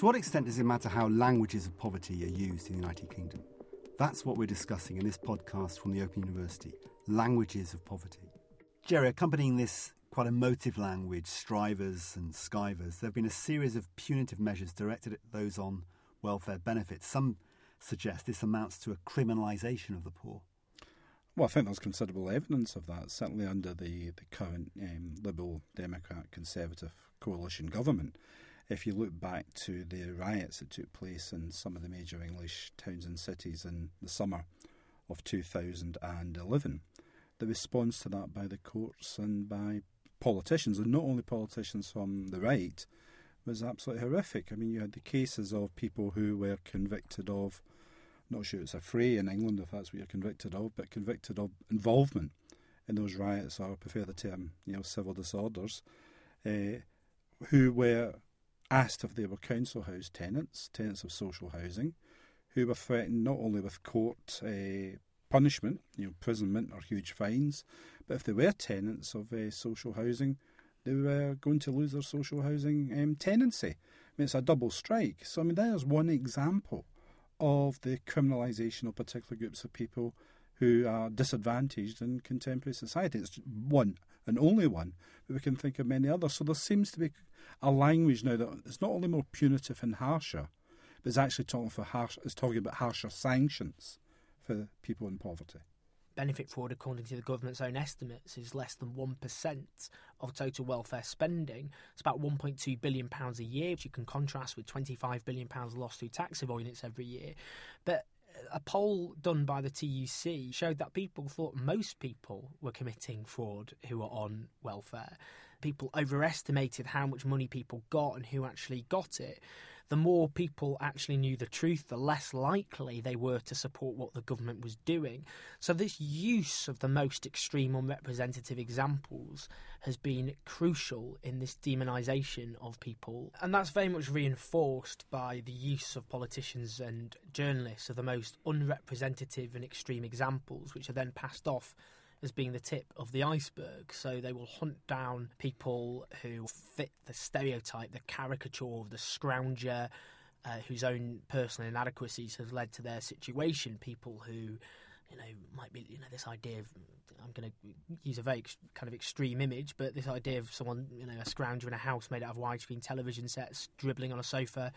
To what extent does it matter how languages of poverty are used in the United Kingdom? That's what we're discussing in this podcast from the Open University Languages of Poverty. Gerry, accompanying this quite emotive language, strivers and skivers, there have been a series of punitive measures directed at those on welfare benefits. Some suggest this amounts to a criminalisation of the poor. Well, I think there's considerable evidence of that, certainly under the, the current um, Liberal Democrat Conservative coalition government. If you look back to the riots that took place in some of the major English towns and cities in the summer of 2011, the response to that by the courts and by politicians, and not only politicians from the right, was absolutely horrific. I mean, you had the cases of people who were convicted of, not sure it's affray in England if that's what you're convicted of, but convicted of involvement in those riots, or I prefer the term, you know, civil disorders, uh, who were asked if they were council house tenants, tenants of social housing, who were threatened not only with court uh, punishment, you know, imprisonment or huge fines, but if they were tenants of uh, social housing, they were going to lose their social housing um, tenancy. I mean, it's a double strike. So, I mean, there's one example of the criminalisation of particular groups of people who are disadvantaged in contemporary society. It's one and only one, but we can think of many others. So there seems to be a language now that is not only more punitive and harsher, but is actually talking for harsh, is talking about harsher sanctions for people in poverty. Benefit fraud, according to the government's own estimates, is less than 1% of total welfare spending. It's about £1.2 billion a year, which you can contrast with £25 billion lost through tax avoidance every year. But a poll done by the TUC showed that people thought most people were committing fraud who were on welfare. People overestimated how much money people got and who actually got it the more people actually knew the truth, the less likely they were to support what the government was doing. So, this use of the most extreme unrepresentative examples has been crucial in this demonisation of people. And that's very much reinforced by the use of politicians and journalists of the most unrepresentative and extreme examples, which are then passed off as being the tip of the iceberg. So they will hunt down people who fit the stereotype, the caricature of the scrounger. Uh, whose own personal inadequacies have led to their situation. People who, you know, might be, you know, this idea of, I'm going to use a very kind of extreme image, but this idea of someone, you know, a scrounger in a house made out of widescreen television sets, dribbling on a sofa,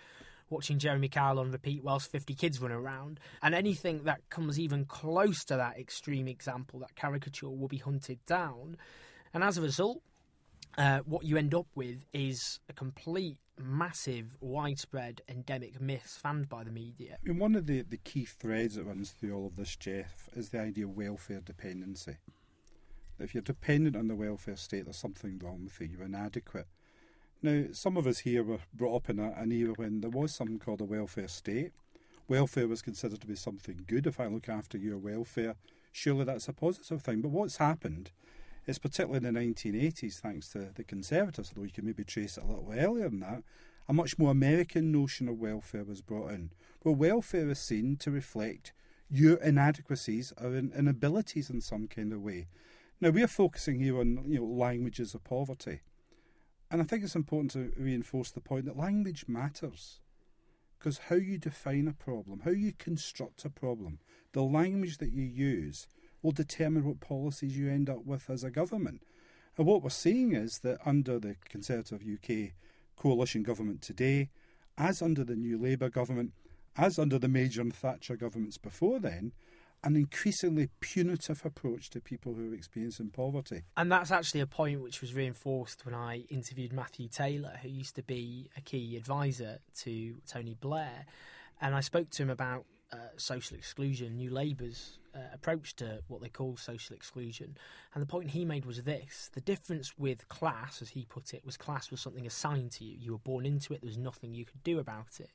watching Jeremy Kyle on repeat whilst 50 kids run around. And anything that comes even close to that extreme example, that caricature, will be hunted down. And as a result, uh, what you end up with is a complete, massive, widespread, endemic myth fanned by the media. I mean, one of the, the key threads that runs through all of this, Jeff, is the idea of welfare dependency. If you're dependent on the welfare state, there's something wrong with you, you're inadequate. Now, some of us here were brought up in a, an era when there was something called a welfare state. Welfare was considered to be something good. If I look after your welfare, surely that's a positive thing. But what's happened is, particularly in the 1980s, thanks to the Conservatives, although you can maybe trace it a little earlier than that, a much more American notion of welfare was brought in, where welfare is seen to reflect your inadequacies or inabilities in some kind of way. Now, we're focusing here on you know languages of poverty. And I think it's important to reinforce the point that language matters. Because how you define a problem, how you construct a problem, the language that you use will determine what policies you end up with as a government. And what we're seeing is that under the Conservative UK coalition government today, as under the new Labour government, as under the Major and Thatcher governments before then, an increasingly punitive approach to people who are experiencing poverty. And that's actually a point which was reinforced when I interviewed Matthew Taylor, who used to be a key advisor to Tony Blair. And I spoke to him about uh, social exclusion, New Labour's uh, approach to what they call social exclusion. And the point he made was this the difference with class, as he put it, was class was something assigned to you. You were born into it, there was nothing you could do about it.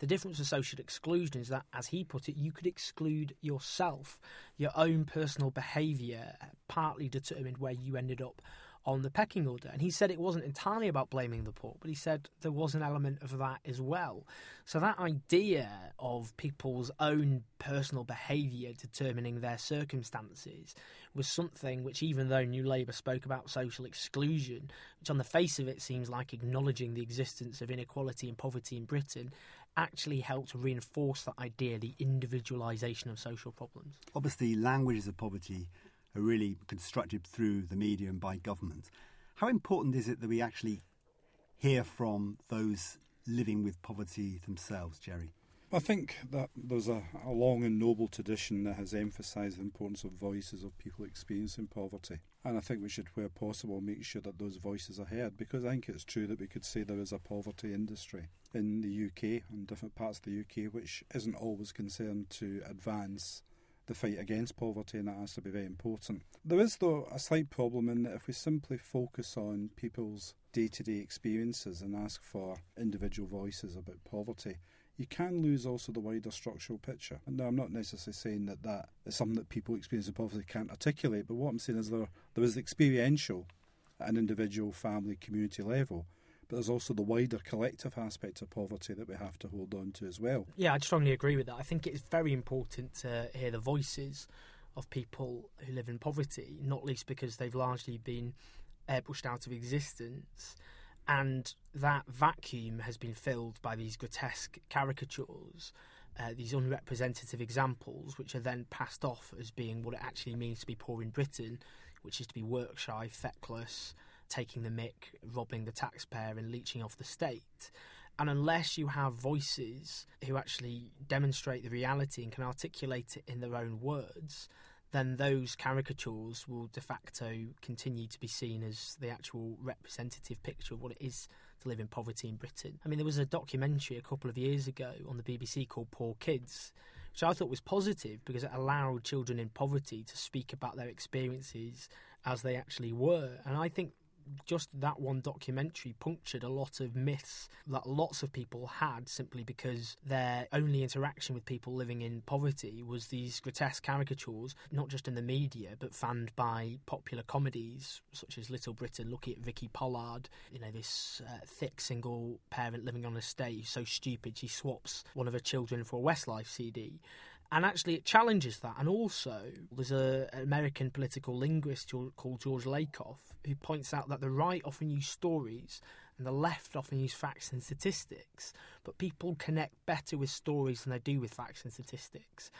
The difference with social exclusion is that, as he put it, you could exclude yourself. Your own personal behaviour partly determined where you ended up on the pecking order. And he said it wasn't entirely about blaming the poor, but he said there was an element of that as well. So that idea of people's own personal behaviour determining their circumstances was something which, even though New Labour spoke about social exclusion, which on the face of it seems like acknowledging the existence of inequality and poverty in Britain, actually help to reinforce that idea, the individualisation of social problems. Obviously, languages of poverty are really constructed through the media and by government. How important is it that we actually hear from those living with poverty themselves, Gerry? I think that there's a, a long and noble tradition that has emphasised the importance of voices of people experiencing poverty. And I think we should, where possible, make sure that those voices are heard because I think it's true that we could say there is a poverty industry in the UK and different parts of the UK which isn't always concerned to advance the fight against poverty, and that has to be very important. There is, though, a slight problem in that if we simply focus on people's day to day experiences and ask for individual voices about poverty, you can lose also the wider structural picture. And now I'm not necessarily saying that that is something that people experiencing poverty can't articulate, but what I'm saying is there, there is the experiential at an individual, family, community level but there's also the wider collective aspect of poverty that we have to hold on to as well. Yeah, I strongly agree with that. I think it's very important to hear the voices of people who live in poverty, not least because they've largely been airbrushed out of existence. And that vacuum has been filled by these grotesque caricatures, uh, these unrepresentative examples, which are then passed off as being what it actually means to be poor in Britain, which is to be work shy, feckless, taking the mick, robbing the taxpayer, and leeching off the state. And unless you have voices who actually demonstrate the reality and can articulate it in their own words, then those caricatures will de facto continue to be seen as the actual representative picture of what it is to live in poverty in Britain. I mean, there was a documentary a couple of years ago on the BBC called Poor Kids, which I thought was positive because it allowed children in poverty to speak about their experiences as they actually were. And I think just that one documentary punctured a lot of myths that lots of people had simply because their only interaction with people living in poverty was these grotesque caricatures, not just in the media, but fanned by popular comedies such as Little Britain. Looking at Vicky Pollard, you know, this uh, thick single parent living on a stage, so stupid she swaps one of her children for a Westlife CD and actually it challenges that. And also, there's a, an American political linguist called George Lakoff who points out that the right often use stories and the left often use facts and statistics, but people connect better with stories than they do with facts and statistics.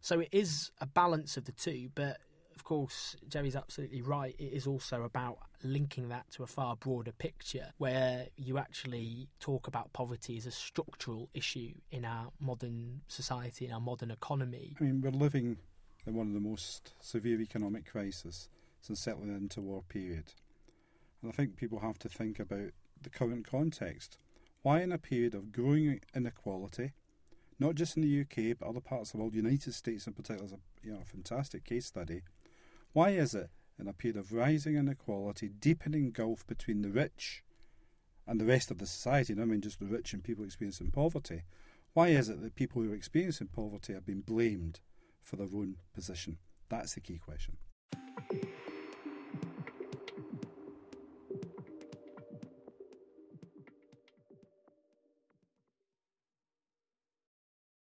So it is a balance of the two, but of course, Gerry's absolutely right. It is also about linking that to a far broader picture where you actually talk about poverty as a structural issue in our modern society, in our modern economy. I mean, we're living in one of the most severe economic crises since settling the interwar period. And I think people have to think about the current context. Why, in a period of growing inequality, not just in the UK but other parts of the world, United States in particular is a you know, fantastic case study, why is it, in a period of rising inequality, deepening gulf between the rich and the rest of the society, and I mean just the rich and people experiencing poverty, why is it that people who are experiencing poverty are being blamed for their own position? That's the key question.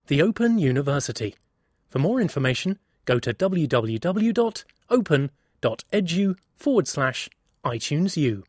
The Open University. For more information, go to www.open.edu forward slash iTunes U.